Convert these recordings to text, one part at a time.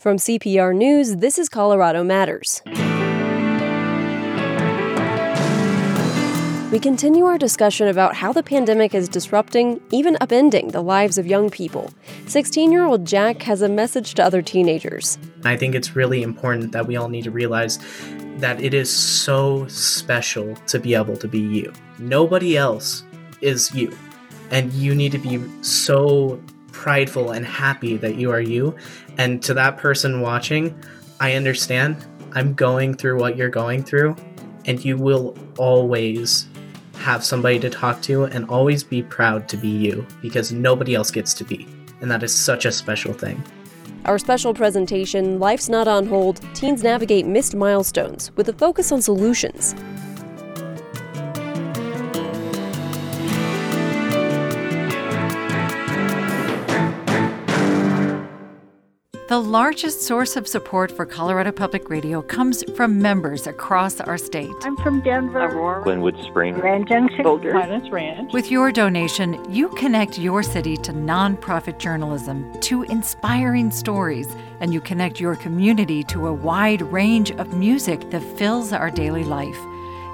From CPR News, this is Colorado Matters. We continue our discussion about how the pandemic is disrupting, even upending, the lives of young people. 16 year old Jack has a message to other teenagers. I think it's really important that we all need to realize that it is so special to be able to be you. Nobody else is you. And you need to be so prideful and happy that you are you. And to that person watching, I understand. I'm going through what you're going through, and you will always have somebody to talk to and always be proud to be you because nobody else gets to be. And that is such a special thing. Our special presentation, Life's Not on Hold Teens Navigate Missed Milestones, with a focus on solutions. The largest source of support for Colorado Public Radio comes from members across our state. I'm from Denver, Aurora, Glenwood Spring, Grand Junction, Boulder, Pinus Ranch. With your donation, you connect your city to nonprofit journalism, to inspiring stories, and you connect your community to a wide range of music that fills our daily life.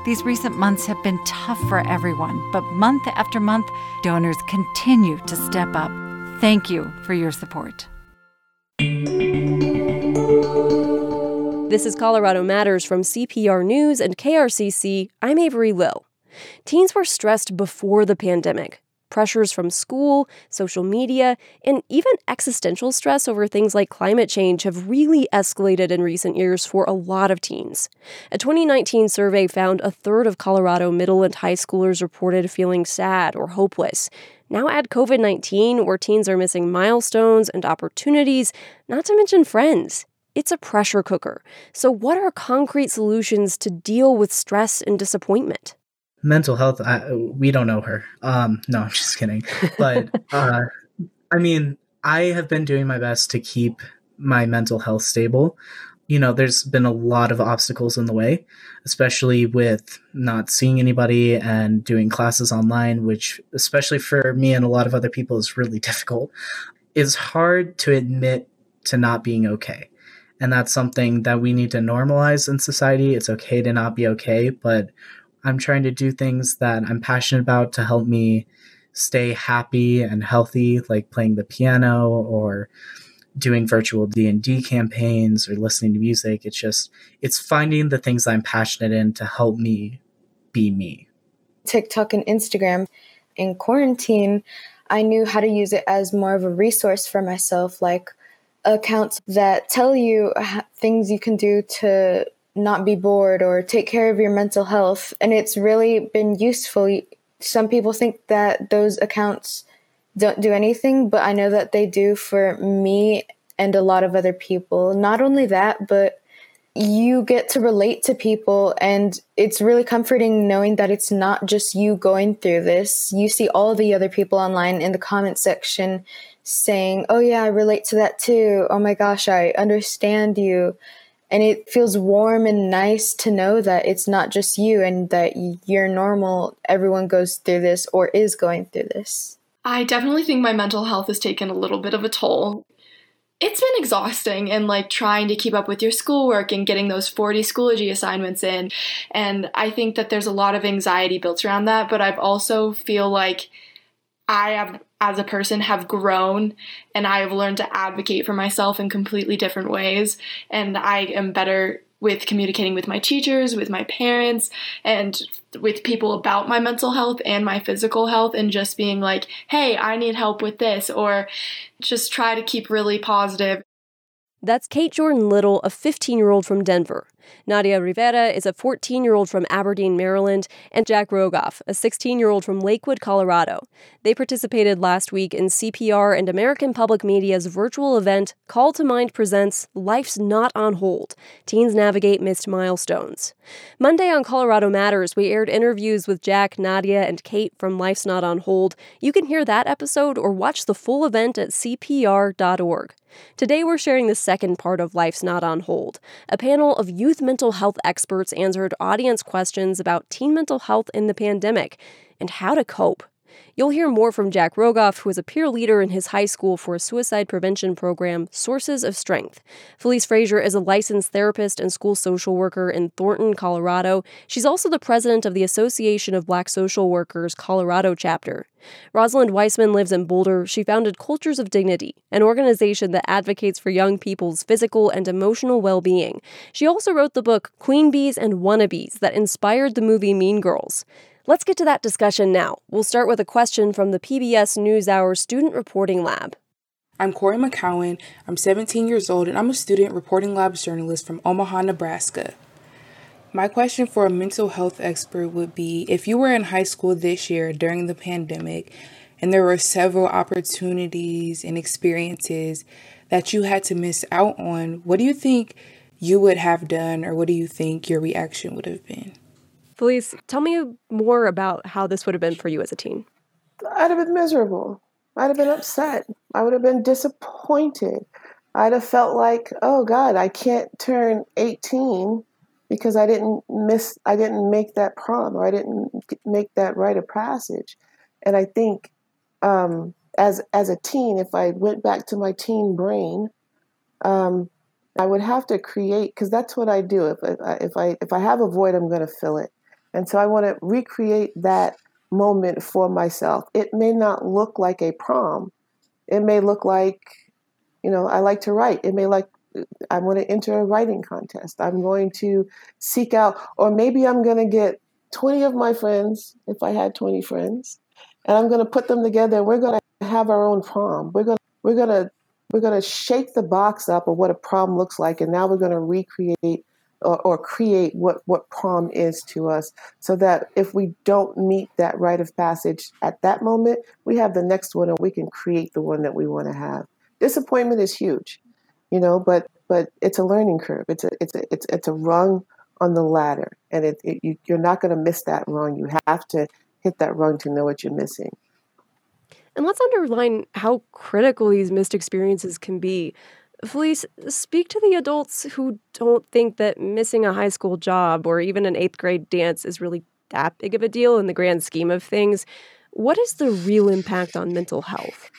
These recent months have been tough for everyone, but month after month, donors continue to step up. Thank you for your support. This is Colorado Matters from CPR News and KRCC. I'm Avery Lill. Teens were stressed before the pandemic. Pressures from school, social media, and even existential stress over things like climate change have really escalated in recent years for a lot of teens. A 2019 survey found a third of Colorado middle and high schoolers reported feeling sad or hopeless. Now add COVID 19, where teens are missing milestones and opportunities, not to mention friends. It's a pressure cooker. So, what are concrete solutions to deal with stress and disappointment? Mental health, I, we don't know her. Um, no, I'm just kidding. But uh, I mean, I have been doing my best to keep my mental health stable. You know, there's been a lot of obstacles in the way, especially with not seeing anybody and doing classes online, which, especially for me and a lot of other people, is really difficult. It's hard to admit to not being okay and that's something that we need to normalize in society. It's okay to not be okay, but I'm trying to do things that I'm passionate about to help me stay happy and healthy, like playing the piano or doing virtual D&D campaigns or listening to music. It's just it's finding the things I'm passionate in to help me be me. TikTok and Instagram in quarantine, I knew how to use it as more of a resource for myself like accounts that tell you things you can do to not be bored or take care of your mental health. And it's really been useful. Some people think that those accounts don't do anything, but I know that they do for me and a lot of other people. Not only that, but you get to relate to people and it's really comforting knowing that it's not just you going through this. You see all the other people online in the comment section saying, Oh, yeah, I relate to that too. Oh my gosh, I understand you. And it feels warm and nice to know that it's not just you and that you're normal. Everyone goes through this or is going through this. I definitely think my mental health has taken a little bit of a toll. It's been exhausting and like trying to keep up with your schoolwork and getting those 40 Schoology assignments in. And I think that there's a lot of anxiety built around that, but I've also feel like I have as a person have grown and I have learned to advocate for myself in completely different ways and I am better with communicating with my teachers, with my parents, and with people about my mental health and my physical health, and just being like, hey, I need help with this, or just try to keep really positive. That's Kate Jordan Little, a 15 year old from Denver. Nadia Rivera is a 14 year old from Aberdeen, Maryland, and Jack Rogoff, a 16 year old from Lakewood, Colorado. They participated last week in CPR and American Public Media's virtual event, Call to Mind Presents Life's Not on Hold Teens Navigate Missed Milestones. Monday on Colorado Matters, we aired interviews with Jack, Nadia, and Kate from Life's Not on Hold. You can hear that episode or watch the full event at CPR.org. Today, we're sharing the second part of Life's Not on Hold. A panel of youth mental health experts answered audience questions about teen mental health in the pandemic and how to cope. You'll hear more from Jack Rogoff, who is a peer leader in his high school for a suicide prevention program, Sources of Strength. Felice Frazier is a licensed therapist and school social worker in Thornton, Colorado. She's also the president of the Association of Black Social Workers Colorado chapter. Rosalind Wiseman lives in Boulder. She founded Cultures of Dignity, an organization that advocates for young people's physical and emotional well being. She also wrote the book Queen Bees and Wannabes that inspired the movie Mean Girls. Let's get to that discussion now. We'll start with a question from the PBS NewsHour Student Reporting Lab. I'm Corey McCowan. I'm 17 years old and I'm a student reporting labs journalist from Omaha, Nebraska. My question for a mental health expert would be if you were in high school this year during the pandemic and there were several opportunities and experiences that you had to miss out on, what do you think you would have done or what do you think your reaction would have been? Felice, tell me more about how this would have been for you as a teen. I'd have been miserable. I'd have been upset. I would have been disappointed. I'd have felt like, oh God, I can't turn 18 because I didn't miss, I didn't make that prom or I didn't make that rite of passage. And I think um, as as a teen, if I went back to my teen brain, um, I would have to create because that's what I do. If I, if I if I have a void, I'm going to fill it, and so I want to recreate that moment for myself. It may not look like a prom. It may look like, you know, I like to write. It may like I'm going to enter a writing contest. I'm going to seek out, or maybe I'm going to get 20 of my friends, if I had 20 friends, and I'm going to put them together. And we're going to have our own prom. We're going to, we're going to we're going to shake the box up of what a prom looks like, and now we're going to recreate or, or, create what what prom is to us, so that if we don't meet that rite of passage at that moment, we have the next one, and we can create the one that we want to have. Disappointment is huge you know but but it's a learning curve. It's a it's a it's, it's a rung on the ladder and it, it you, you're not going to miss that rung. You have to hit that rung to know what you're missing. And let's underline how critical these missed experiences can be Felice, speak to the adults who don't think that missing a high school job or even an eighth grade dance is really that big of a deal in the grand scheme of things. What is the real impact on mental health?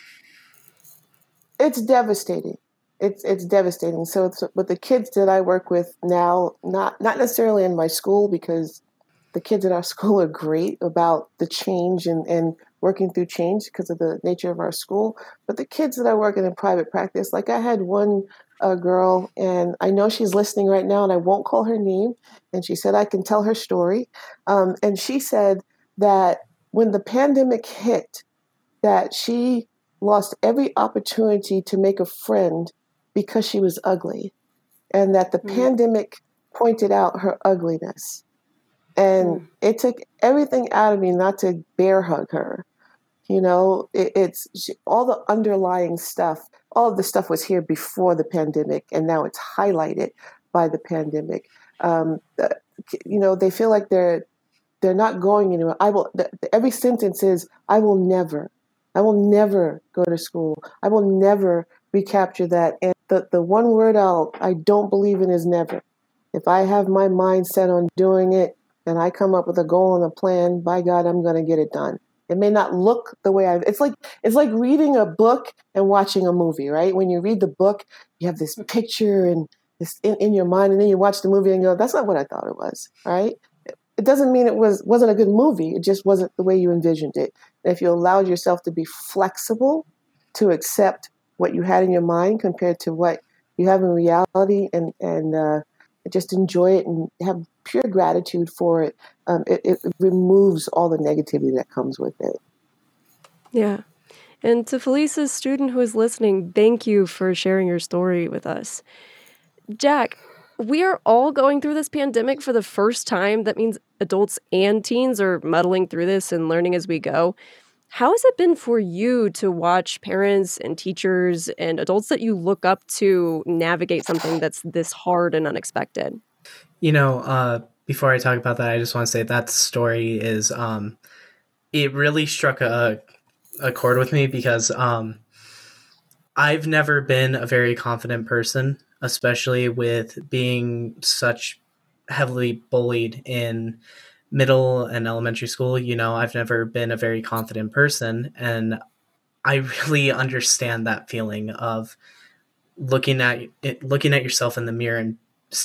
It's devastating it's it's devastating. So it's, with the kids that I work with now, not not necessarily in my school because the kids at our school are great about the change and, and working through change because of the nature of our school. But the kids that I work in in private practice, like I had one uh, girl, and I know she's listening right now, and I won't call her name. And she said I can tell her story. Um, and she said that when the pandemic hit, that she lost every opportunity to make a friend because she was ugly, and that the mm. pandemic pointed out her ugliness. And mm. it took everything out of me not to bear hug her. You know, it, it's all the underlying stuff, all of the stuff was here before the pandemic, and now it's highlighted by the pandemic. Um, you know, they feel like they're they're not going anywhere. I will. Every sentence is, "I will never, I will never go to school. I will never recapture that." And the, the one word I'll, I don't believe in is never. If I have my mind set on doing it and I come up with a goal and a plan, by God, I'm going to get it done. It may not look the way I. It's like it's like reading a book and watching a movie, right? When you read the book, you have this picture and this in, in your mind, and then you watch the movie and you go, "That's not what I thought it was." Right? It doesn't mean it was wasn't a good movie. It just wasn't the way you envisioned it. And if you allowed yourself to be flexible, to accept what you had in your mind compared to what you have in reality and and uh, just enjoy it and have pure gratitude for it. Um, it, it removes all the negativity that comes with it. Yeah. And to Felice's student who is listening, thank you for sharing your story with us. Jack, we are all going through this pandemic for the first time. That means adults and teens are muddling through this and learning as we go. How has it been for you to watch parents and teachers and adults that you look up to navigate something that's this hard and unexpected? You know, uh, before I talk about that, I just want to say that story is um, it really struck a, a chord with me because um, I've never been a very confident person, especially with being such heavily bullied in middle and elementary school, you know, I've never been a very confident person. And I really understand that feeling of looking at it, looking at yourself in the mirror and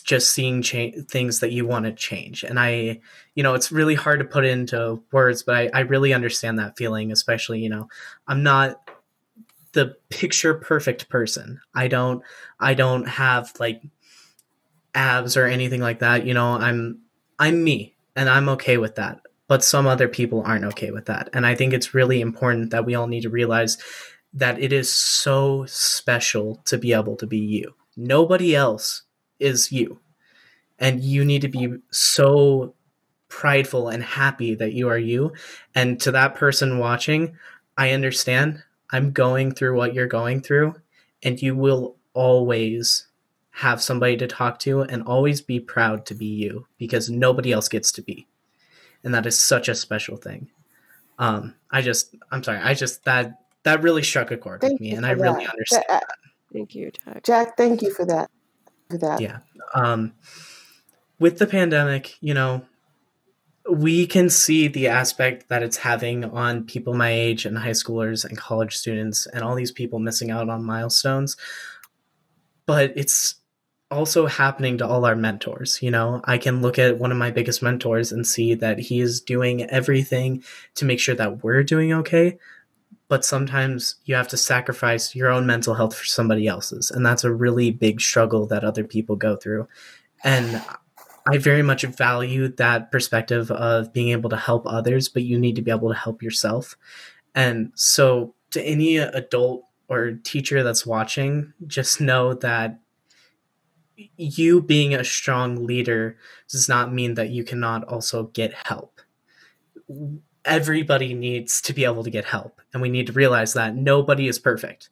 just seeing cha- things that you want to change. And I, you know, it's really hard to put into words, but I, I really understand that feeling, especially, you know, I'm not the picture perfect person. I don't, I don't have like abs or anything like that. You know, I'm, I'm me and I'm okay with that. But some other people aren't okay with that. And I think it's really important that we all need to realize that it is so special to be able to be you. Nobody else is you. And you need to be so prideful and happy that you are you. And to that person watching, I understand. I'm going through what you're going through, and you will always have somebody to talk to and always be proud to be you because nobody else gets to be. And that is such a special thing. Um, I just, I'm sorry, I just, that, that really struck a chord Thank with me, and for I really understand That- that. Thank you, Jack. Jack, thank you for that. For that. Yeah. Um, with the pandemic, you know, we can see the aspect that it's having on people my age and high schoolers and college students and all these people missing out on milestones. But it's also happening to all our mentors. You know, I can look at one of my biggest mentors and see that he is doing everything to make sure that we're doing okay. But sometimes you have to sacrifice your own mental health for somebody else's. And that's a really big struggle that other people go through. And I very much value that perspective of being able to help others, but you need to be able to help yourself. And so, to any adult or teacher that's watching, just know that you being a strong leader does not mean that you cannot also get help. Everybody needs to be able to get help, and we need to realize that nobody is perfect.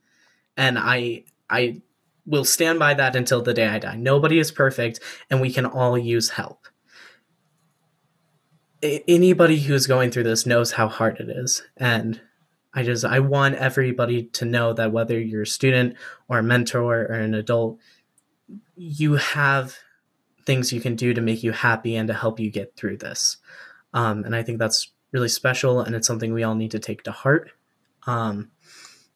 And I I will stand by that until the day I die. Nobody is perfect, and we can all use help. A- Anybody who's going through this knows how hard it is, and I just I want everybody to know that whether you're a student or a mentor or an adult, you have things you can do to make you happy and to help you get through this. Um, and I think that's really special, and it's something we all need to take to heart. Um,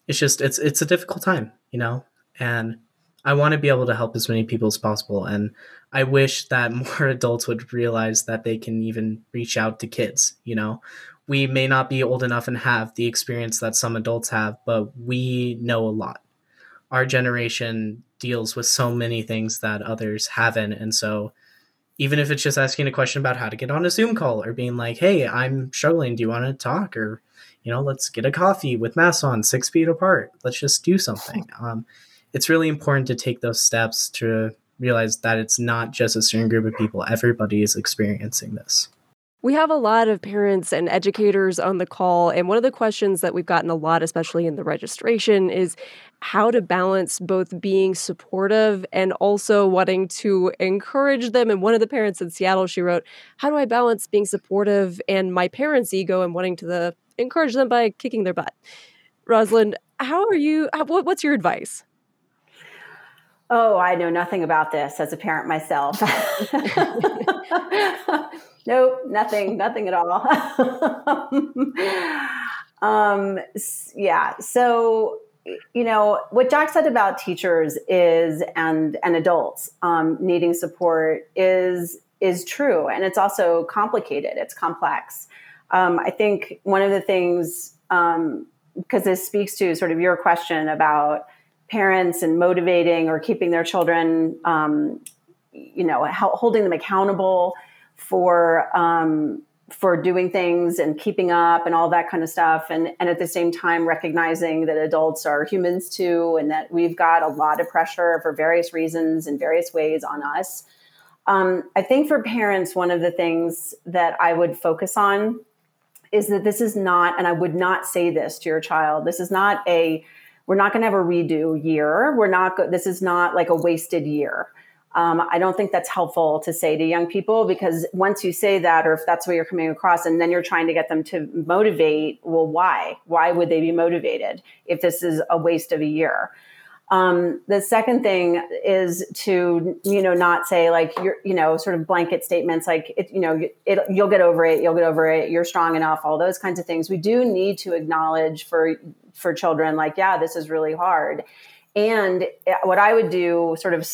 it's just it's it's a difficult time, you know, and I want to be able to help as many people as possible. And I wish that more adults would realize that they can even reach out to kids. You know, we may not be old enough and have the experience that some adults have, but we know a lot. Our generation deals with so many things that others haven't. And so, even if it's just asking a question about how to get on a Zoom call or being like, hey, I'm struggling, do you want to talk? Or, you know, let's get a coffee with masks on six feet apart. Let's just do something. Um, it's really important to take those steps to realize that it's not just a certain group of people. Everybody is experiencing this. We have a lot of parents and educators on the call, and one of the questions that we've gotten a lot, especially in the registration, is how to balance both being supportive and also wanting to encourage them. And one of the parents in Seattle, she wrote, How do I balance being supportive and my parents' ego and wanting to the, encourage them by kicking their butt? Rosalind, how are you? How, what, what's your advice? Oh, I know nothing about this as a parent myself. nope, nothing, nothing at all. um, yeah, so you know what Jack said about teachers is and and adults um, needing support is is true, and it's also complicated. It's complex. Um, I think one of the things because um, this speaks to sort of your question about parents and motivating or keeping their children, um, you know, holding them accountable for um, for doing things and keeping up and all that kind of stuff, and and at the same time recognizing that adults are humans too, and that we've got a lot of pressure for various reasons in various ways on us. Um, I think for parents, one of the things that I would focus on is that this is not, and I would not say this to your child. This is not a we're not going to have a redo year. We're not, this is not like a wasted year. Um, I don't think that's helpful to say to young people because once you say that, or if that's what you're coming across, and then you're trying to get them to motivate, well, why? Why would they be motivated if this is a waste of a year? Um, the second thing is to you know not say like you're you know sort of blanket statements like it, you know it, you'll get over it you'll get over it you're strong enough all those kinds of things we do need to acknowledge for for children like yeah this is really hard and what i would do sort of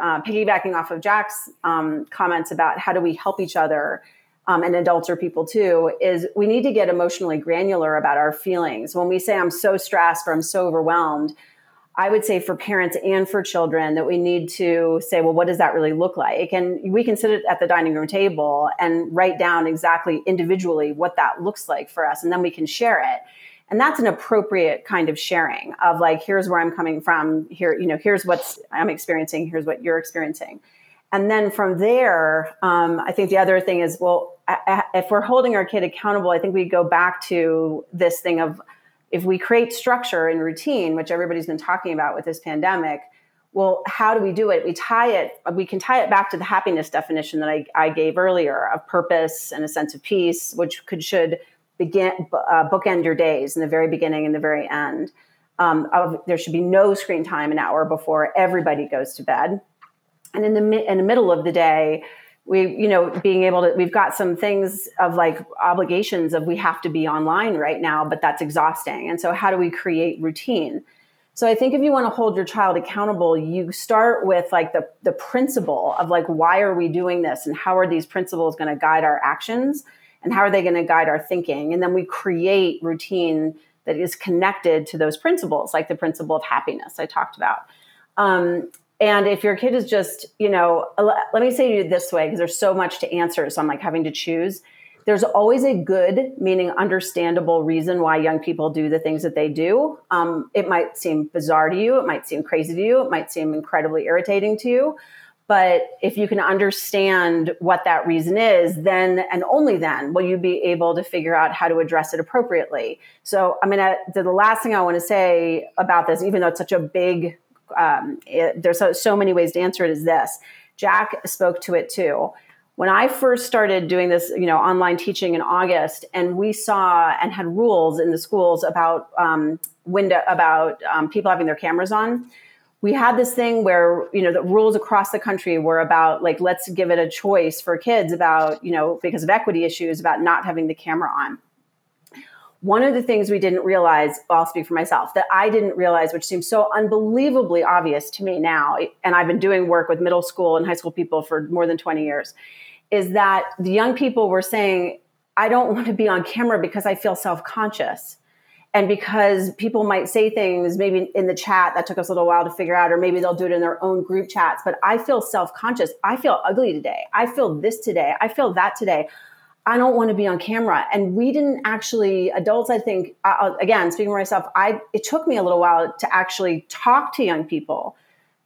uh, piggybacking off of jack's um, comments about how do we help each other um, and adults or people too, is we need to get emotionally granular about our feelings. When we say, I'm so stressed or I'm so overwhelmed, I would say for parents and for children that we need to say, well, what does that really look like? And we can sit at the dining room table and write down exactly individually what that looks like for us, and then we can share it. And that's an appropriate kind of sharing of like, here's where I'm coming from. Here, you know, here's what I'm experiencing. Here's what you're experiencing. And then from there, um, I think the other thing is, well, if we're holding our kid accountable, I think we go back to this thing of if we create structure and routine, which everybody's been talking about with this pandemic, well, how do we do it? We tie it, we can tie it back to the happiness definition that I, I gave earlier of purpose and a sense of peace, which could should begin uh, bookend your days in the very beginning and the very end. Um, there should be no screen time an hour before everybody goes to bed, and in the in the middle of the day, we you know being able to we've got some things of like obligations of we have to be online right now but that's exhausting. And so how do we create routine? So i think if you want to hold your child accountable you start with like the the principle of like why are we doing this and how are these principles going to guide our actions and how are they going to guide our thinking and then we create routine that is connected to those principles like the principle of happiness i talked about um, and if your kid is just, you know, let me say it this way, because there's so much to answer. So I'm like having to choose. There's always a good, meaning understandable reason why young people do the things that they do. Um, it might seem bizarre to you. It might seem crazy to you. It might seem incredibly irritating to you. But if you can understand what that reason is, then and only then will you be able to figure out how to address it appropriately. So, I mean, the last thing I want to say about this, even though it's such a big um, it, there's so, so many ways to answer it is this jack spoke to it too when i first started doing this you know online teaching in august and we saw and had rules in the schools about um, window about um, people having their cameras on we had this thing where you know the rules across the country were about like let's give it a choice for kids about you know because of equity issues about not having the camera on one of the things we didn't realize, well, I'll speak for myself, that I didn't realize, which seems so unbelievably obvious to me now, and I've been doing work with middle school and high school people for more than 20 years, is that the young people were saying, I don't want to be on camera because I feel self conscious. And because people might say things maybe in the chat that took us a little while to figure out, or maybe they'll do it in their own group chats, but I feel self conscious. I feel ugly today. I feel this today. I feel that today. I don't want to be on camera. And we didn't actually, adults, I think, uh, again, speaking for myself, I, it took me a little while to actually talk to young people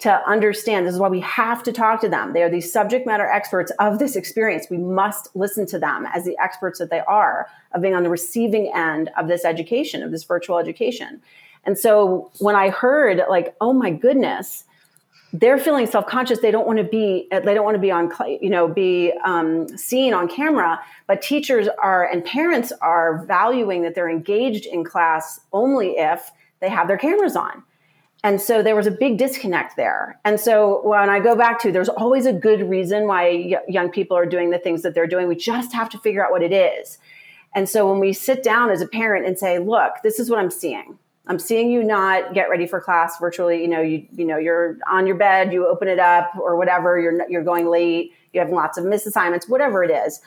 to understand this is why we have to talk to them. They are the subject matter experts of this experience. We must listen to them as the experts that they are of being on the receiving end of this education, of this virtual education. And so when I heard, like, oh my goodness, they're feeling self-conscious they don't want to be they don't want to be on you know be um, seen on camera but teachers are and parents are valuing that they're engaged in class only if they have their cameras on and so there was a big disconnect there and so when i go back to there's always a good reason why young people are doing the things that they're doing we just have to figure out what it is and so when we sit down as a parent and say look this is what i'm seeing I'm seeing you not get ready for class virtually. You know, you you know, you're on your bed, you open it up or whatever. You're you're going late. You have lots of misassignments, assignments, whatever it is.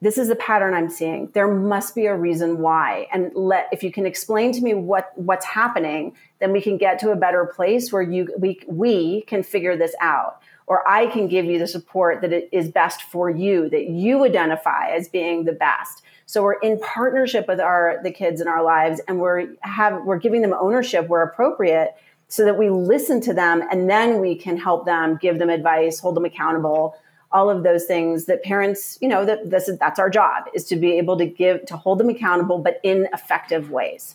This is the pattern I'm seeing. There must be a reason why. And let if you can explain to me what what's happening, then we can get to a better place where you we we can figure this out. Or I can give you the support that it is best for you, that you identify as being the best so we're in partnership with our the kids in our lives, and we're have we're giving them ownership where appropriate, so that we listen to them, and then we can help them, give them advice, hold them accountable, all of those things that parents, you know, that this is that's our job is to be able to give to hold them accountable, but in effective ways.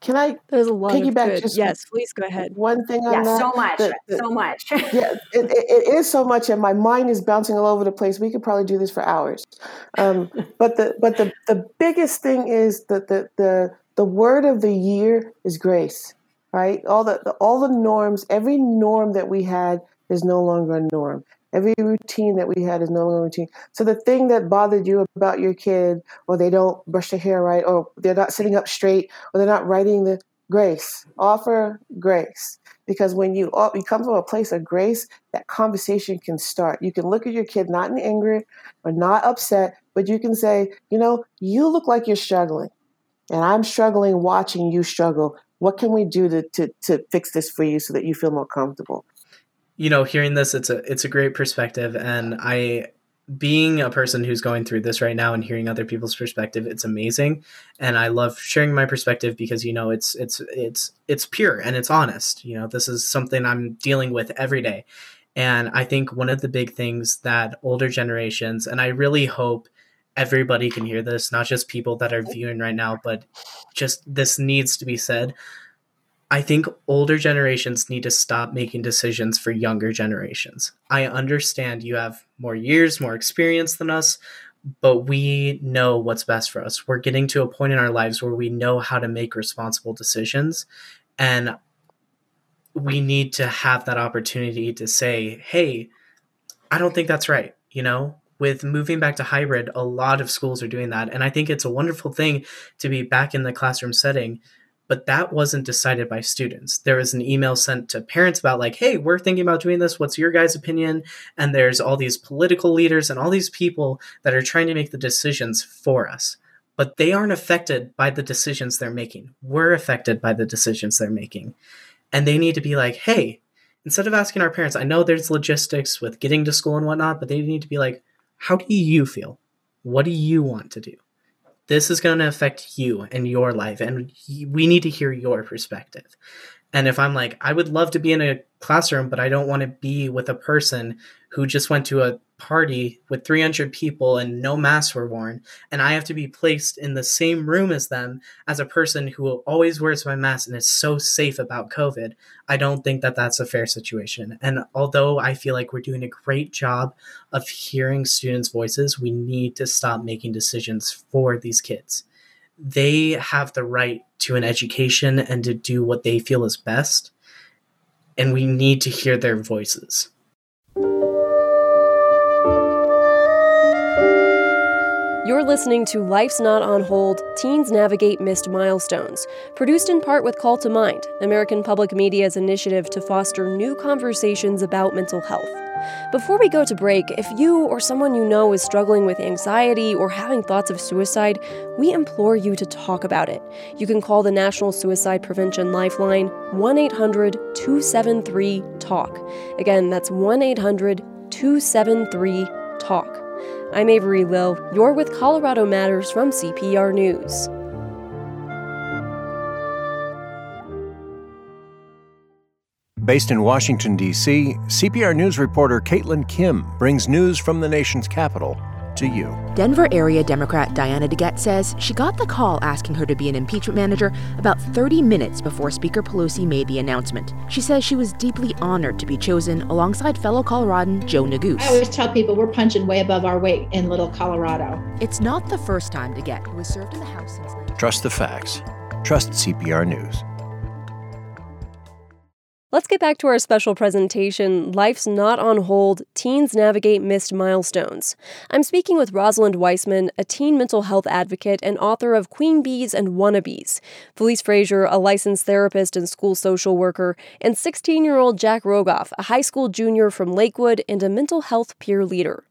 Can I There's a lot piggyback just yes, please go ahead. One thing on yeah, that. so much, the, the, so much. yeah, it, it, it is so much, and my mind is bouncing all over the place. We could probably do this for hours. Um, but the but the the biggest thing is that the the the word of the year is grace. right? All the, the all the norms, every norm that we had is no longer a norm. Every routine that we had is no longer routine. So the thing that bothered you about your kid, or they don't brush their hair right, or they're not sitting up straight, or they're not writing the grace, offer grace. Because when you, you come from a place of grace, that conversation can start. You can look at your kid not in anger or not upset, but you can say, you know, you look like you're struggling, and I'm struggling watching you struggle. What can we do to, to, to fix this for you so that you feel more comfortable? You know, hearing this, it's a it's a great perspective, and I being a person who's going through this right now and hearing other people's perspective it's amazing. And i love sharing my perspective because you know it's it's it's it's pure and it's honest. You know this is something i'm dealing with every day. And i think one of the big things that older generations and i really hope everybody can hear this not just people that are viewing right now but just this needs to be said I think older generations need to stop making decisions for younger generations. I understand you have more years, more experience than us, but we know what's best for us. We're getting to a point in our lives where we know how to make responsible decisions. And we need to have that opportunity to say, hey, I don't think that's right. You know, with moving back to hybrid, a lot of schools are doing that. And I think it's a wonderful thing to be back in the classroom setting but that wasn't decided by students. There was an email sent to parents about, like, hey, we're thinking about doing this. What's your guys' opinion? And there's all these political leaders and all these people that are trying to make the decisions for us. But they aren't affected by the decisions they're making. We're affected by the decisions they're making. And they need to be like, hey, instead of asking our parents, I know there's logistics with getting to school and whatnot, but they need to be like, how do you feel? What do you want to do? This is going to affect you and your life and we need to hear your perspective. And if i'm like i would love to be in a classroom but i don't want to be with a person who just went to a party with 300 people and no masks were worn and i have to be placed in the same room as them as a person who always wears my mask and is so safe about covid i don't think that that's a fair situation. And although i feel like we're doing a great job of hearing students voices we need to stop making decisions for these kids. They have the right to an education and to do what they feel is best and we need to hear their voices You're listening to Life's Not on Hold Teens Navigate Missed Milestones, produced in part with Call to Mind, American Public Media's initiative to foster new conversations about mental health. Before we go to break, if you or someone you know is struggling with anxiety or having thoughts of suicide, we implore you to talk about it. You can call the National Suicide Prevention Lifeline 1 800 273 TALK. Again, that's 1 800 273 TALK. I'm Avery Lill. You're with Colorado Matters from CPR News. Based in Washington, D.C., CPR News reporter Caitlyn Kim brings news from the nation's capital to you. Denver area Democrat Diana DeGette says she got the call asking her to be an impeachment manager about 30 minutes before Speaker Pelosi made the announcement. She says she was deeply honored to be chosen alongside fellow Coloradan Joe Neguse. I always tell people we're punching way above our weight in little Colorado. It's not the first time DeGette, who has served in the House since. Trust the facts. Trust CPR News. Let's get back to our special presentation Life's Not on Hold Teens Navigate Missed Milestones. I'm speaking with Rosalind Wiseman, a teen mental health advocate and author of Queen Bees and Wannabes, Felice Frazier, a licensed therapist and school social worker, and 16 year old Jack Rogoff, a high school junior from Lakewood and a mental health peer leader.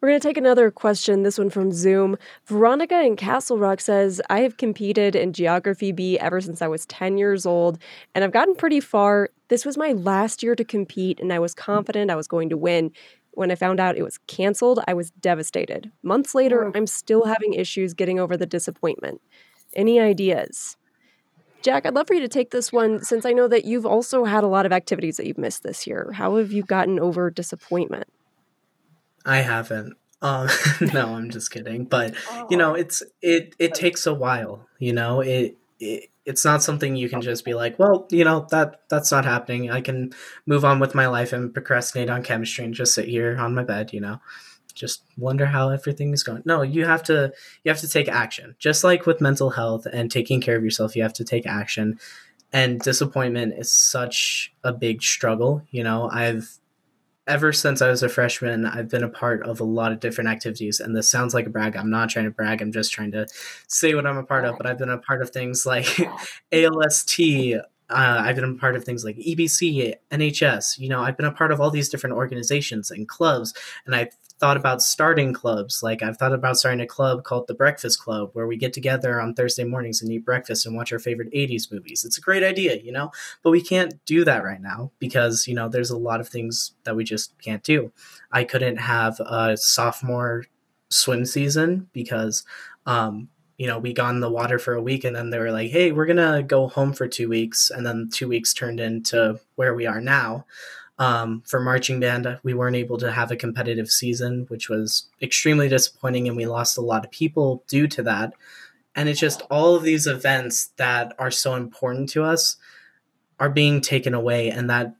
We're going to take another question, this one from Zoom. Veronica in Castle Rock says, I have competed in Geography Bee ever since I was 10 years old, and I've gotten pretty far. This was my last year to compete, and I was confident I was going to win. When I found out it was canceled, I was devastated. Months later, oh. I'm still having issues getting over the disappointment. Any ideas? Jack, I'd love for you to take this one since I know that you've also had a lot of activities that you've missed this year. How have you gotten over disappointment? I haven't. Um, no, I'm just kidding. But you know, it's it it takes a while. You know, it, it it's not something you can just be like, well, you know, that that's not happening. I can move on with my life and procrastinate on chemistry and just sit here on my bed. You know, just wonder how everything is going. No, you have to you have to take action. Just like with mental health and taking care of yourself, you have to take action. and disappointment is such a big struggle. You know, I've ever since I was a freshman, I've been a part of a lot of different activities. And this sounds like a brag. I'm not trying to brag. I'm just trying to say what I'm a part of. But I've been a part of things like ALST. Uh, I've been a part of things like EBC, NHS. You know, I've been a part of all these different organizations and clubs. And I thought about starting clubs. Like I've thought about starting a club called the Breakfast Club, where we get together on Thursday mornings and eat breakfast and watch our favorite 80s movies. It's a great idea, you know? But we can't do that right now because, you know, there's a lot of things that we just can't do. I couldn't have a sophomore swim season because um, you know, we got in the water for a week and then they were like, hey, we're going to go home for two weeks. And then two weeks turned into where we are now. Um, for marching band, we weren't able to have a competitive season, which was extremely disappointing, and we lost a lot of people due to that. And it's just all of these events that are so important to us are being taken away, and that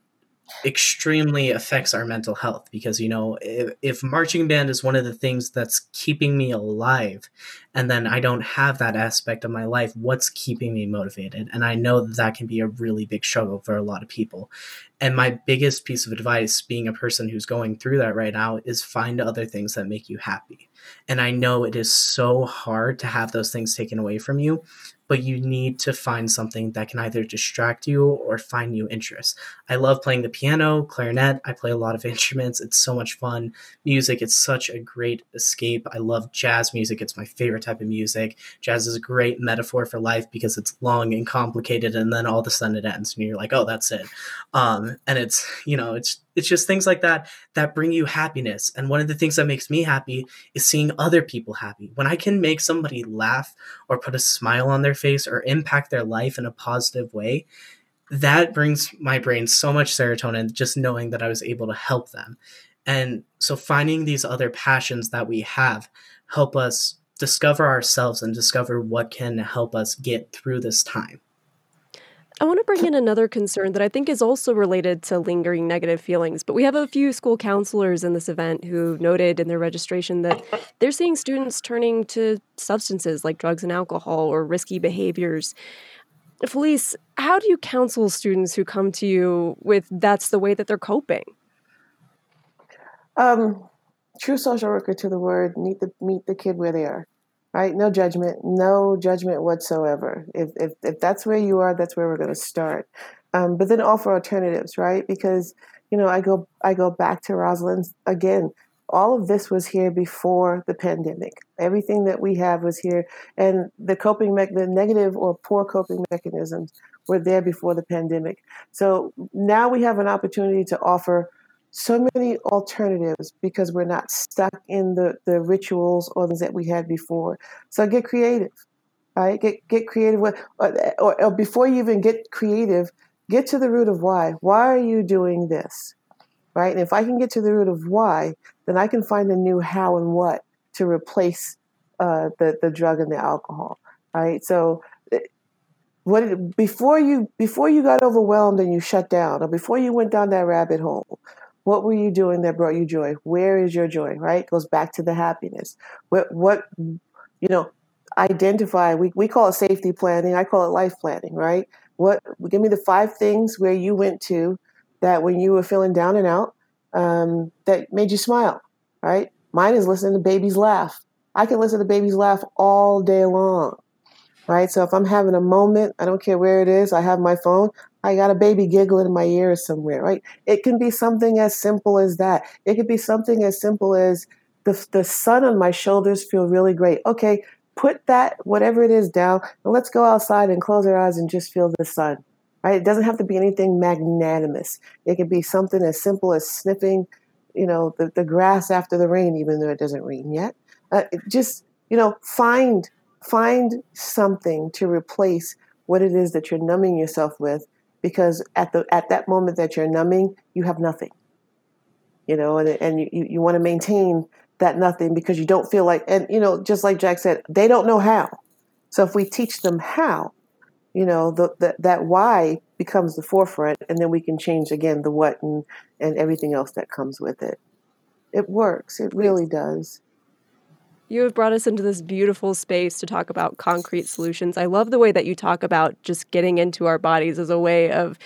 extremely affects our mental health because you know if, if, marching band is one of the things that's keeping me alive and then i don't have that aspect of my life what's keeping me motivated? And i know that that can be a really big struggle for a lot of people. And my biggest piece of advice being a person who's going through that right now is find other things that make you happy. And i know it is so hard to have those things taken away from you but you need to find something that can either distract you or find new interests. I love playing the piano, clarinet. I play a lot of instruments. It's so much fun. Music, it's such a great escape. I love jazz music. It's my favorite type of music. Jazz is a great metaphor for life because it's long and complicated, and then all of a sudden it ends, and you're like, oh, that's it. Um, and it's, you know, it's it's just things like that that bring you happiness. And one of the things that makes me happy is seeing other people happy. When I can make somebody laugh or put a smile on their face or impact their life in a positive way, that brings my brain so much serotonin just knowing that I was able to help them. And so finding these other passions that we have help us discover ourselves and discover what can help us get through this time. I want to bring in another concern that I think is also related to lingering negative feelings. But we have a few school counselors in this event who noted in their registration that they're seeing students turning to substances like drugs and alcohol or risky behaviors. Felice, how do you counsel students who come to you with that's the way that they're coping? Um, true social worker to the word meet the meet the kid where they are right? No judgment, no judgment whatsoever. If, if, if that's where you are, that's where we're going to start. Um, but then offer alternatives, right? Because you know, I go I go back to Rosalind's again. All of this was here before the pandemic. Everything that we have was here, and the coping me- the negative or poor coping mechanisms were there before the pandemic. So now we have an opportunity to offer so many alternatives because we're not stuck in the, the rituals or things that we had before. So get creative, right? Get get creative or, or, or before you even get creative, get to the root of why. Why are you doing this, right? And if I can get to the root of why, then I can find a new how and what to replace uh, the the drug and the alcohol, right? So eh, what before you before you got overwhelmed and you shut down or before you went down that rabbit hole what were you doing that brought you joy? Where is your joy? Right? It goes back to the happiness. What what you know, identify. We we call it safety planning. I call it life planning. Right? What give me the five things where you went to that when you were feeling down and out um, that made you smile. Right? Mine is listening to babies laugh. I can listen to babies laugh all day long right? So if I'm having a moment, I don't care where it is, I have my phone, I got a baby giggling in my ear somewhere, right? It can be something as simple as that. It could be something as simple as the, the sun on my shoulders feel really great. Okay, put that, whatever it is, down, and let's go outside and close our eyes and just feel the sun, right? It doesn't have to be anything magnanimous. It can be something as simple as sniffing, you know, the, the grass after the rain, even though it doesn't rain yet. Uh, just, you know, find find something to replace what it is that you're numbing yourself with because at the at that moment that you're numbing you have nothing. You know and, and you, you want to maintain that nothing because you don't feel like and you know just like jack said they don't know how. So if we teach them how you know the, the, that why becomes the forefront and then we can change again the what and, and everything else that comes with it. It works. It really does You have brought us into this beautiful space to talk about concrete solutions. I love the way that you talk about just getting into our bodies as a way of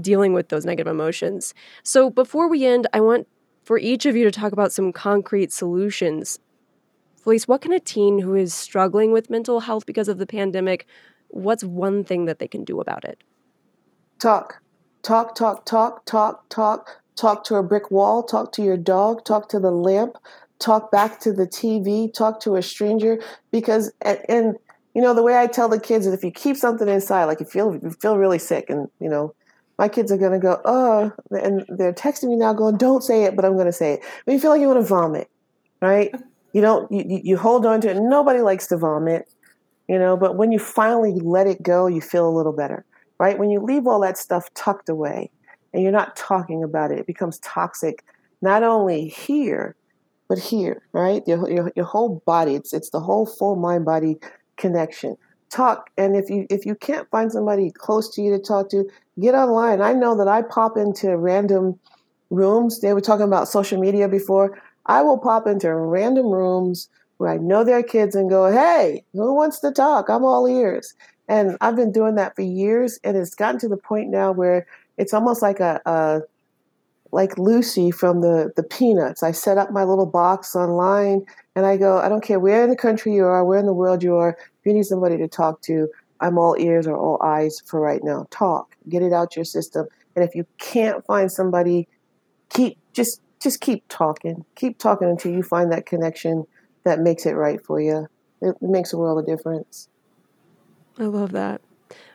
dealing with those negative emotions. So, before we end, I want for each of you to talk about some concrete solutions. Felice, what can a teen who is struggling with mental health because of the pandemic, what's one thing that they can do about it? Talk. Talk, talk, talk, talk, talk. Talk to a brick wall, talk to your dog, talk to the lamp, talk back to the TV, talk to a stranger. Because, and, and you know, the way I tell the kids is if you keep something inside, like you feel, you feel really sick and, you know, my kids are going to go, oh, and they're texting me now going, don't say it, but I'm going to say it. When you feel like you want to vomit, right? You don't, you, you hold on to it. Nobody likes to vomit, you know, but when you finally let it go, you feel a little better, right? When you leave all that stuff tucked away and you're not talking about it, it becomes toxic, not only here, but here, right? Your, your, your whole body, it's, it's the whole full mind body connection. Talk and if you if you can't find somebody close to you to talk to get online. I know that i pop into random rooms. They were talking about social media before. I will pop into random rooms where i know their kids and go hey who wants to talk? I'm all ears. And i've been doing that for years and it's gotten to the point now where it's almost like a, a like Lucy from the, the Peanuts. I set up my little box online and I go, I don't care where in the country you are, where in the world you are, if you need somebody to talk to, I'm all ears or all eyes for right now. Talk, get it out your system. And if you can't find somebody, keep just just keep talking. Keep talking until you find that connection that makes it right for you. It, makes a world of difference. I love that.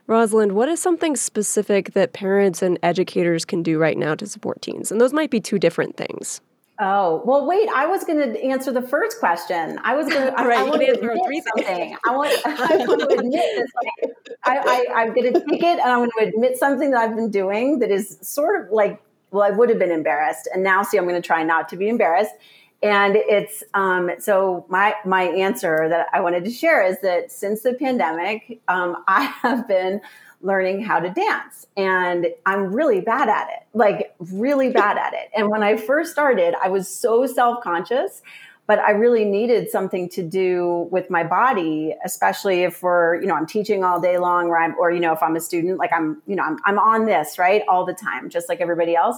Rosalind, what is something specific that parents and educators can do right now to support teens? And those might be two different things. Oh, well, wait, I was going to answer the first question. I was going to, I, right, want to answer admit three something. I want, I want to admit this. Like, I, I, I'm going to take it and I'm going to admit something that I've been doing that is sort of like, well, I would have been embarrassed. And now, see, I'm going to try not to be embarrassed. And it's, um, so my, my answer that I wanted to share is that since the pandemic, um, I have been learning how to dance and I'm really bad at it, like really bad at it. And when I first started, I was so self conscious, but I really needed something to do with my body, especially if we're, you know, I'm teaching all day long or I'm, or, you know, if I'm a student, like I'm, you know, I'm, I'm on this, right, all the time, just like everybody else.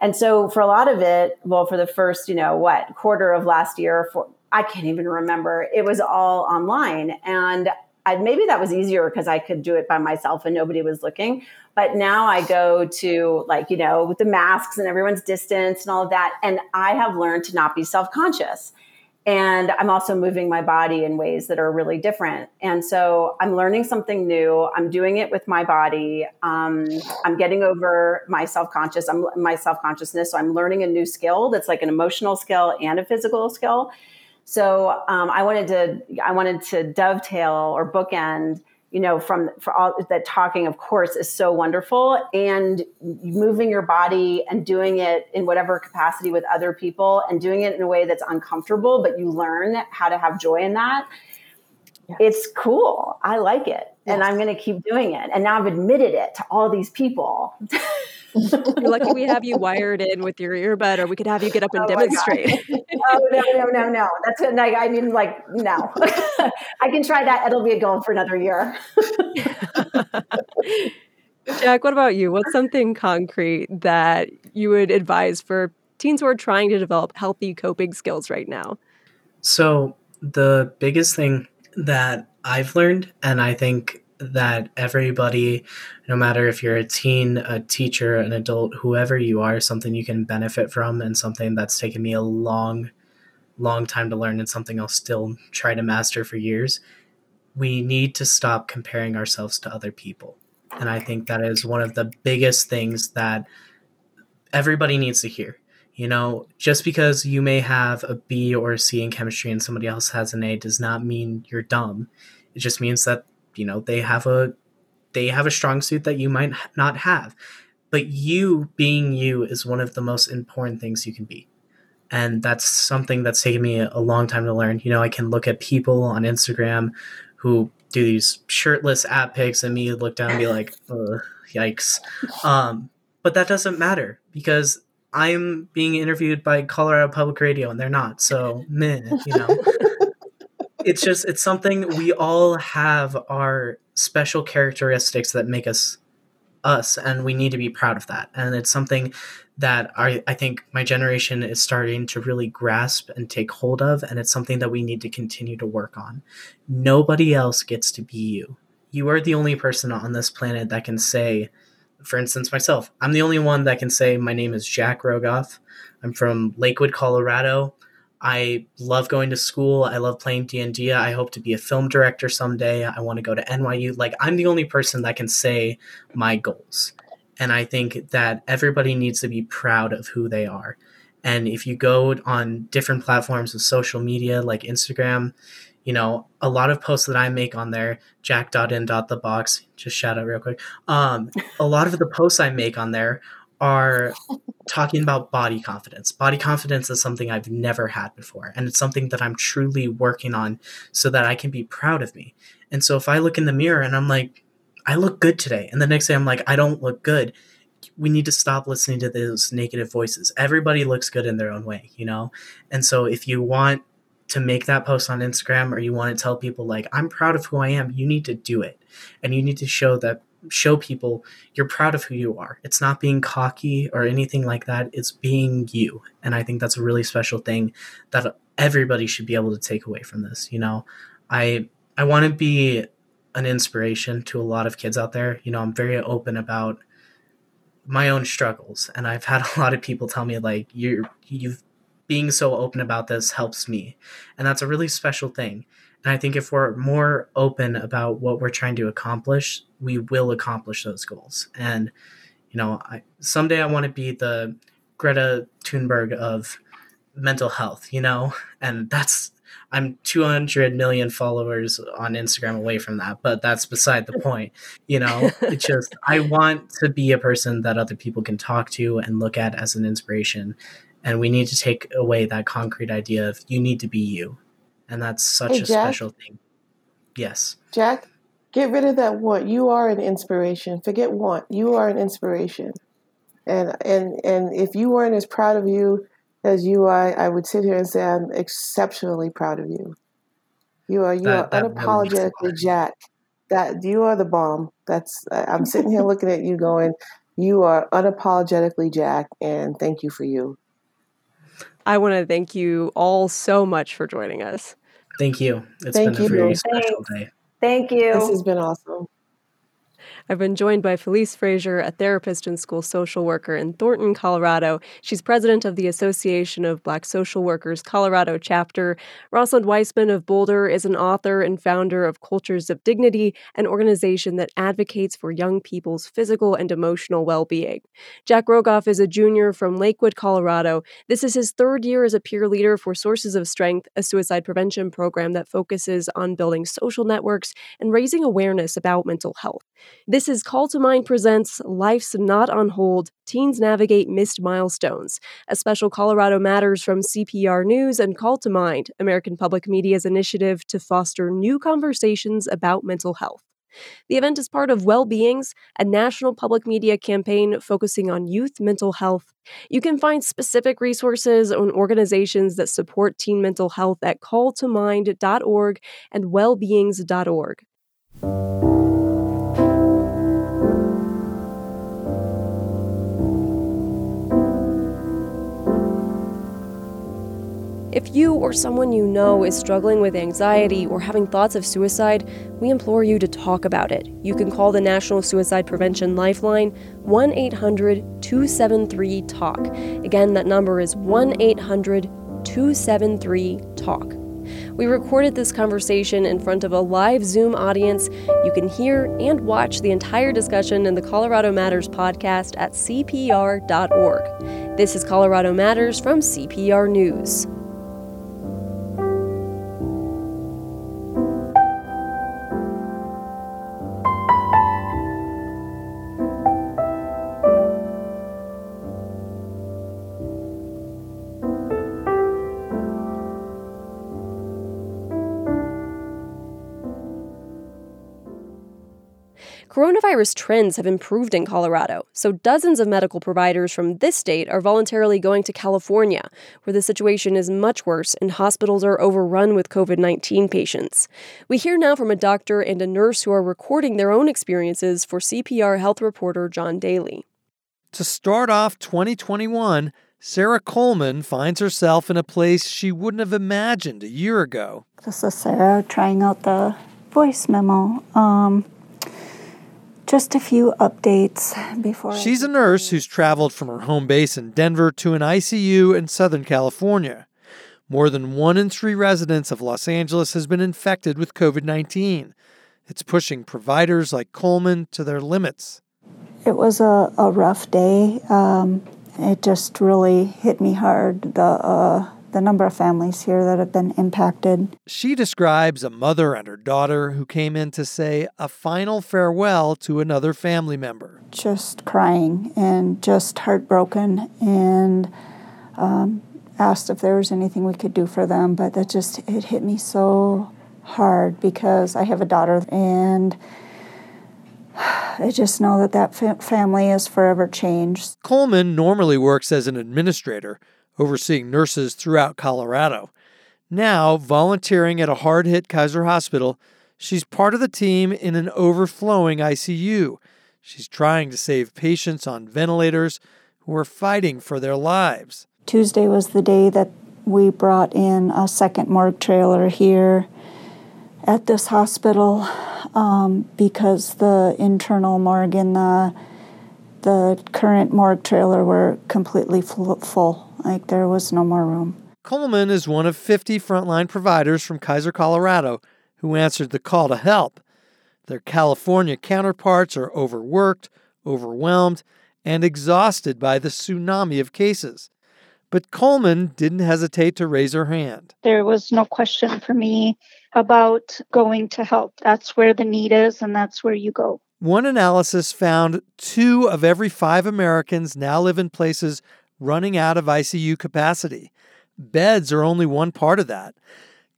And so for a lot of it, well, for the first, you know, what quarter of last year, for I can't even remember, it was all online. And I, maybe that was easier because I could do it by myself and nobody was looking. But now I go to like, you know, with the masks and everyone's distance and all of that. And I have learned to not be self conscious. And I'm also moving my body in ways that are really different. And so I'm learning something new. I'm doing it with my body. Um, I'm getting over my self conscious, I'm my self consciousness. So I'm learning a new skill that's like an emotional skill and a physical skill. So um, I wanted to I wanted to dovetail or bookend, you know, from for all that talking, of course, is so wonderful, and moving your body and doing it in whatever capacity with other people, and doing it in a way that's uncomfortable, but you learn how to have joy in that. Yes. It's cool. I like it, yes. and I'm going to keep doing it. And now I've admitted it to all these people. You're lucky we have you wired in with your earbud, or we could have you get up and oh demonstrate. oh no, no, no, no! That's it. Like, I mean, like, no. I can try that. It'll be a goal for another year. Jack, what about you? What's something concrete that you would advise for teens who are trying to develop healthy coping skills right now? So, the biggest thing that I've learned, and I think that everybody, no matter if you're a teen, a teacher, an adult, whoever you are, something you can benefit from and something that's taken me a long, long time to learn and something I'll still try to master for years. We need to stop comparing ourselves to other people. And I think that is one of the biggest things that everybody needs to hear. You know, just because you may have a B or a C in chemistry and somebody else has an A does not mean you're dumb. It just means that you know they have a they have a strong suit that you might not have. But you being you is one of the most important things you can be. And that's something that's taken me a long time to learn. You know i can look at people on instagram who do these shirtless app pics and me look down and be like yikes. Um, but that doesn't matter because i'm being interviewed by colorado public radio and they're not. So meh you know it's just it's something we all have our special characteristics that make us us and we need to be proud of that. And it's something that I, I think my generation is starting to really grasp and take hold of and it's something that we need to continue to work on. Nobody else gets to be you. You are the only person on this planet that can say for instance myself i'm the only one that can say my name is jack rogoff. I'm from lakewood colorado I love going to school. I love playing D&D. I hope to be a film director someday. I want to go to NYU. Like I'm the only person that can say my goals. And I think that everybody needs to be proud of who they are. And if you go on different platforms of social media like Instagram, you know, a lot of posts that I make on there, jack.in.the just shout out real quick. Um, a lot of the posts I make on there are talking about body confidence. Body confidence is something I've never had before, and it's something that I'm truly working on so that I can be proud of me. And so if I look in the mirror and I'm like, I look good today, and the next day I'm like, I don't look good, we need to stop listening to those negative voices. Everybody looks good in their own way, you know? And so if you want to make that post on Instagram or you want to tell people like I'm proud of who I am, you need to do it. And you need to show that show people you're proud of who you are. It's not being cocky or anything like that. It's being you. And I think that's a really special thing that everybody should be able to take away from this. You know, I I want to be an inspiration to a lot of kids out there. You know, I'm very open about my own struggles and I've had a lot of people tell me like you're you've being so open about this helps me. And that's a really special thing. And I think if we're more open about what we're trying to accomplish, we will accomplish those goals. And, you know, I, someday I want to be the Greta Thunberg of mental health, you know? And that's, I'm 200 million followers on Instagram away from that, but that's beside the point. You know, it's just, I want to be a person that other people can talk to and look at as an inspiration. And we need to take away that concrete idea of you need to be you and that's such hey, a Jack, special thing. Yes. Jack, get rid of that want. You are an inspiration. Forget want. You are an inspiration. And and and if you weren't as proud of you as you are, I would sit here and say I'm exceptionally proud of you. You are you that, are that unapologetically really Jack. That you are the bomb. That's I'm sitting here looking at you going, you are unapologetically Jack, and thank you for you. I want to thank you all so much for joining us. Thank you. It's Thank been a very special day. Thank you. This has been awesome. I've been joined by Felice Frazier, a therapist and school social worker in Thornton, Colorado. She's president of the Association of Black Social Workers Colorado chapter. Rosalind Wiseman of Boulder is an author and founder of Cultures of Dignity, an organization that advocates for young people's physical and emotional well being. Jack Rogoff is a junior from Lakewood, Colorado. This is his third year as a peer leader for Sources of Strength, a suicide prevention program that focuses on building social networks and raising awareness about mental health. This is Call to Mind presents Life's Not on Hold Teens Navigate Missed Milestones, a special Colorado Matters from CPR News and Call to Mind, American Public Media's initiative to foster new conversations about mental health. The event is part of Well-Beings, a national public media campaign focusing on youth mental health. You can find specific resources on organizations that support teen mental health at calltomind.org and wellbeings.org. If you or someone you know is struggling with anxiety or having thoughts of suicide, we implore you to talk about it. You can call the National Suicide Prevention Lifeline 1 800 273 TALK. Again, that number is 1 800 273 TALK. We recorded this conversation in front of a live Zoom audience. You can hear and watch the entire discussion in the Colorado Matters podcast at CPR.org. This is Colorado Matters from CPR News. Coronavirus trends have improved in Colorado, so dozens of medical providers from this state are voluntarily going to California, where the situation is much worse and hospitals are overrun with COVID 19 patients. We hear now from a doctor and a nurse who are recording their own experiences for CPR health reporter John Daly. To start off 2021, Sarah Coleman finds herself in a place she wouldn't have imagined a year ago. This is Sarah trying out the voice memo. Um, just a few updates before. She's a nurse who's traveled from her home base in Denver to an ICU in Southern California. More than one in three residents of Los Angeles has been infected with COVID 19. It's pushing providers like Coleman to their limits. It was a, a rough day. Um, it just really hit me hard. The uh, the number of families here that have been impacted. She describes a mother and her daughter who came in to say a final farewell to another family member. Just crying and just heartbroken and um, asked if there was anything we could do for them. But that just it hit me so hard because I have a daughter and I just know that that family is forever changed. Coleman normally works as an administrator, overseeing nurses throughout Colorado. Now, volunteering at a hard hit Kaiser hospital, she's part of the team in an overflowing ICU. She's trying to save patients on ventilators who are fighting for their lives. Tuesday was the day that we brought in a second morgue trailer here at this hospital um, because the internal morgue and the the current morgue trailer were completely full. Like there was no more room. Coleman is one of 50 frontline providers from Kaiser, Colorado, who answered the call to help. Their California counterparts are overworked, overwhelmed, and exhausted by the tsunami of cases. But Coleman didn't hesitate to raise her hand. There was no question for me about going to help. That's where the need is, and that's where you go. One analysis found two of every five Americans now live in places running out of ICU capacity. Beds are only one part of that.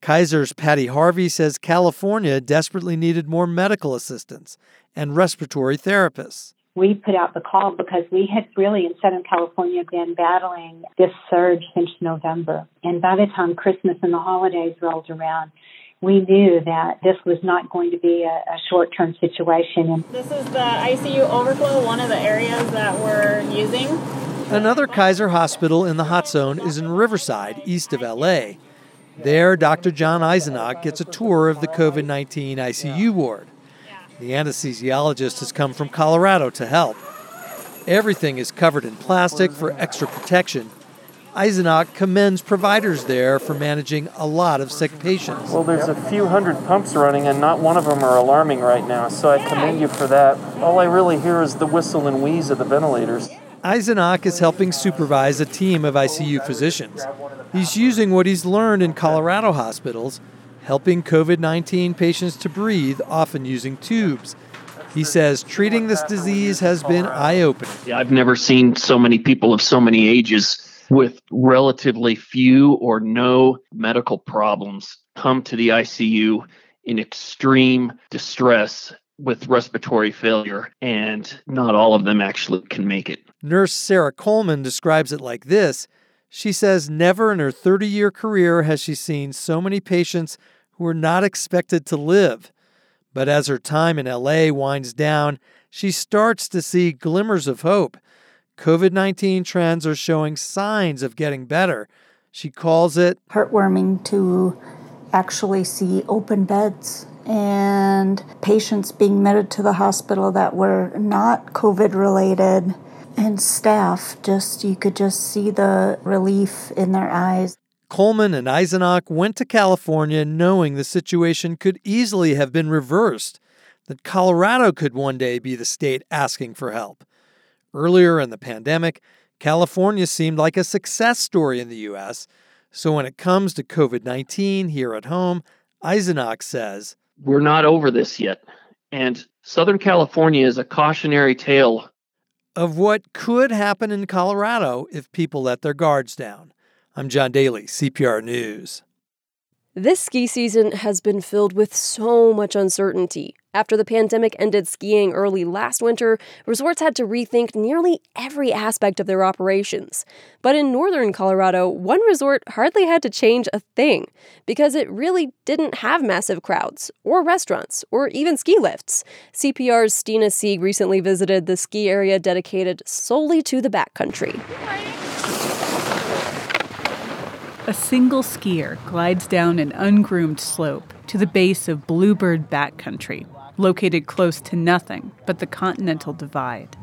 Kaiser's Patty Harvey says California desperately needed more medical assistants and respiratory therapists we put out the call because we had really in Southern California been battling this surge since November. And by the time Christmas and the holidays rolled around, we knew that this was not going to be a, a short term situation. This is the ICU overflow, one of the areas that we're using. Another Kaiser hospital in the hot zone is in Riverside, east of LA. There, Dr. John Eisenach gets a tour of the COVID 19 ICU ward. The anesthesiologist has come from Colorado to help. Everything is covered in plastic for extra protection. Eisenach commends providers there for managing a lot of sick patients. Well, there's a few hundred pumps running, and not one of them are alarming right now, so I commend you for that. All I really hear is the whistle and wheeze of the ventilators. Eisenach is helping supervise a team of ICU physicians. He's using what he's learned in Colorado hospitals helping COVID 19 patients to breathe, often using tubes. He says treating this disease has been eye opening. I've never seen so many people of so many ages with relatively few or no medical problems come to the ICU in extreme distress with respiratory failure, and not all of them actually can make it. Nurse Sarah Coleman describes it like this she says never in her 30 year career has she seen so many patients who are not expected to live. But as her time in LA winds down, she starts to see glimmers of hope. COVID 19 trends are showing signs of getting better. She calls it heartwarming to actually see open beds and patients being admitted to the hospital that were not COVID related and staff just you could just see the relief in their eyes. Coleman and Eisenach went to California knowing the situation could easily have been reversed, that Colorado could one day be the state asking for help. Earlier in the pandemic, California seemed like a success story in the U.S., so when it comes to COVID 19 here at home, Eisenach says, We're not over this yet. And Southern California is a cautionary tale of what could happen in Colorado if people let their guards down. I'm John Daly, CPR News. This ski season has been filled with so much uncertainty. After the pandemic ended skiing early last winter, resorts had to rethink nearly every aspect of their operations. But in northern Colorado, one resort hardly had to change a thing because it really didn't have massive crowds, or restaurants, or even ski lifts. CPR's Stina Sieg recently visited the ski area dedicated solely to the backcountry. A single skier glides down an ungroomed slope to the base of Bluebird Backcountry, located close to nothing but the Continental Divide.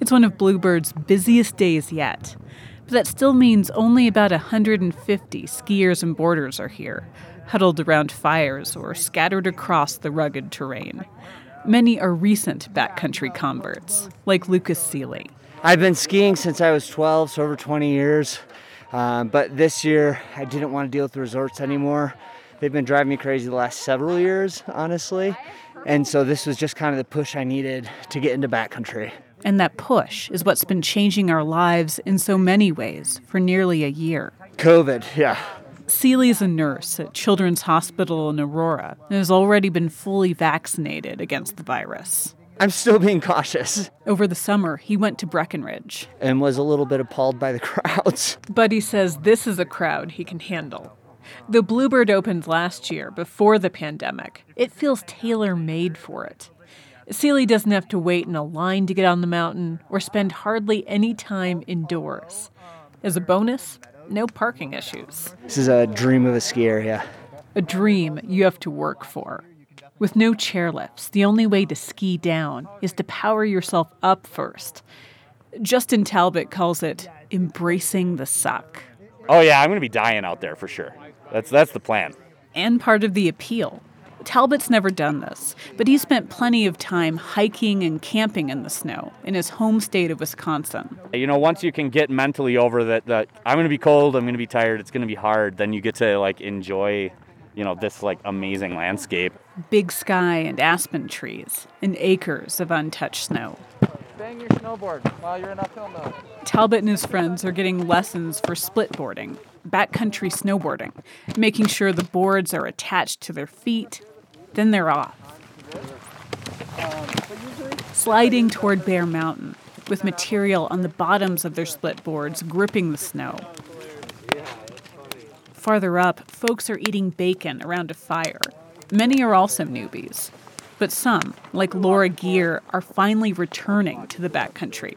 It's one of Bluebird's busiest days yet, but that still means only about 150 skiers and boarders are here, huddled around fires or scattered across the rugged terrain. Many are recent backcountry converts, like Lucas Seeley. I've been skiing since I was 12, so over 20 years. Um, but this year, I didn't want to deal with resorts anymore. They've been driving me crazy the last several years, honestly. And so this was just kind of the push I needed to get into backcountry. And that push is what's been changing our lives in so many ways for nearly a year. COVID, yeah. Seeley's a nurse at Children's Hospital in Aurora and has already been fully vaccinated against the virus. I'm still being cautious. Over the summer, he went to Breckenridge and was a little bit appalled by the crowds. But he says this is a crowd he can handle. The Bluebird opened last year before the pandemic. It feels tailor made for it. Seeley doesn't have to wait in a line to get on the mountain or spend hardly any time indoors. As a bonus, no parking issues. This is a dream of a ski area. A dream you have to work for. With no chairlifts, the only way to ski down is to power yourself up first. Justin Talbot calls it embracing the suck. Oh yeah, I'm going to be dying out there for sure. That's that's the plan. And part of the appeal. Talbot's never done this, but he spent plenty of time hiking and camping in the snow in his home state of Wisconsin. You know, once you can get mentally over that, that I'm going to be cold, I'm going to be tired, it's going to be hard, then you get to like enjoy, you know, this like amazing landscape. Big sky and aspen trees and acres of untouched snow. Bang your snowboard while you're in uphill mode. Talbot and his friends are getting lessons for splitboarding, backcountry snowboarding, making sure the boards are attached to their feet, then they're off. Sliding toward Bear Mountain, with material on the bottoms of their split boards gripping the snow. Farther up, folks are eating bacon around a fire. Many are also newbies, but some, like Laura Gear, are finally returning to the backcountry.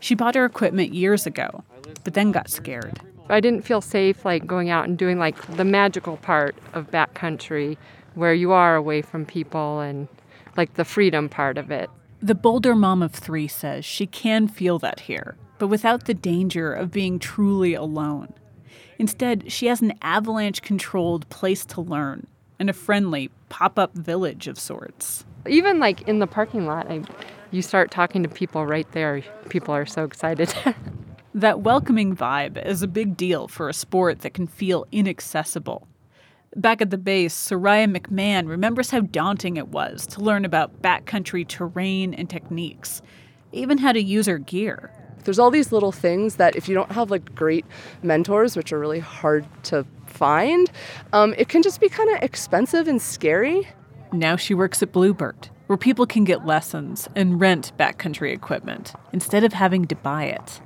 She bought her equipment years ago, but then got scared. I didn't feel safe like going out and doing like the magical part of backcountry where you are away from people and like the freedom part of it. The Boulder mom of three says she can feel that here, but without the danger of being truly alone. Instead, she has an avalanche controlled place to learn and a friendly pop up village of sorts. Even like in the parking lot, I, you start talking to people right there. People are so excited. that welcoming vibe is a big deal for a sport that can feel inaccessible. Back at the base, Soraya McMahon remembers how daunting it was to learn about backcountry terrain and techniques, even how to use her gear. There's all these little things that if you don't have like great mentors, which are really hard to find, um, it can just be kind of expensive and scary. Now she works at Bluebird, where people can get lessons and rent backcountry equipment instead of having to buy it.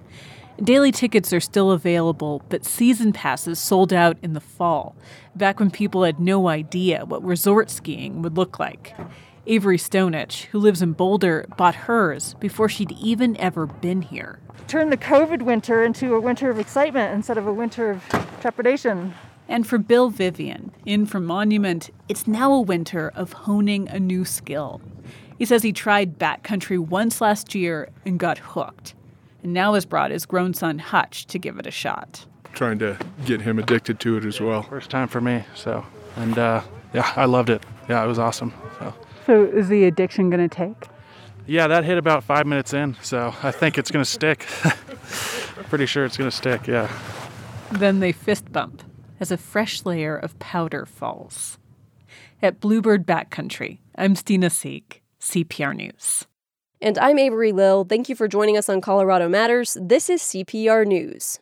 Daily tickets are still available, but season passes sold out in the fall, back when people had no idea what resort skiing would look like. Avery Stonich, who lives in Boulder, bought hers before she'd even ever been here. Turn the COVID winter into a winter of excitement instead of a winter of trepidation. And for Bill Vivian, in from Monument, it's now a winter of honing a new skill. He says he tried backcountry once last year and got hooked and now has brought his grown son Hutch to give it a shot. Trying to get him addicted to it as well. First time for me, so and uh, yeah, I loved it. Yeah, it was awesome. So. so is the addiction going to take? Yeah, that hit about five minutes in, so I think it's going to stick. Pretty sure it's going to stick. Yeah. Then they fist bump as a fresh layer of powder falls. At Bluebird Backcountry, I'm Stina Sieg, CPR News. And I'm Avery Lill. Thank you for joining us on Colorado Matters. This is CPR News.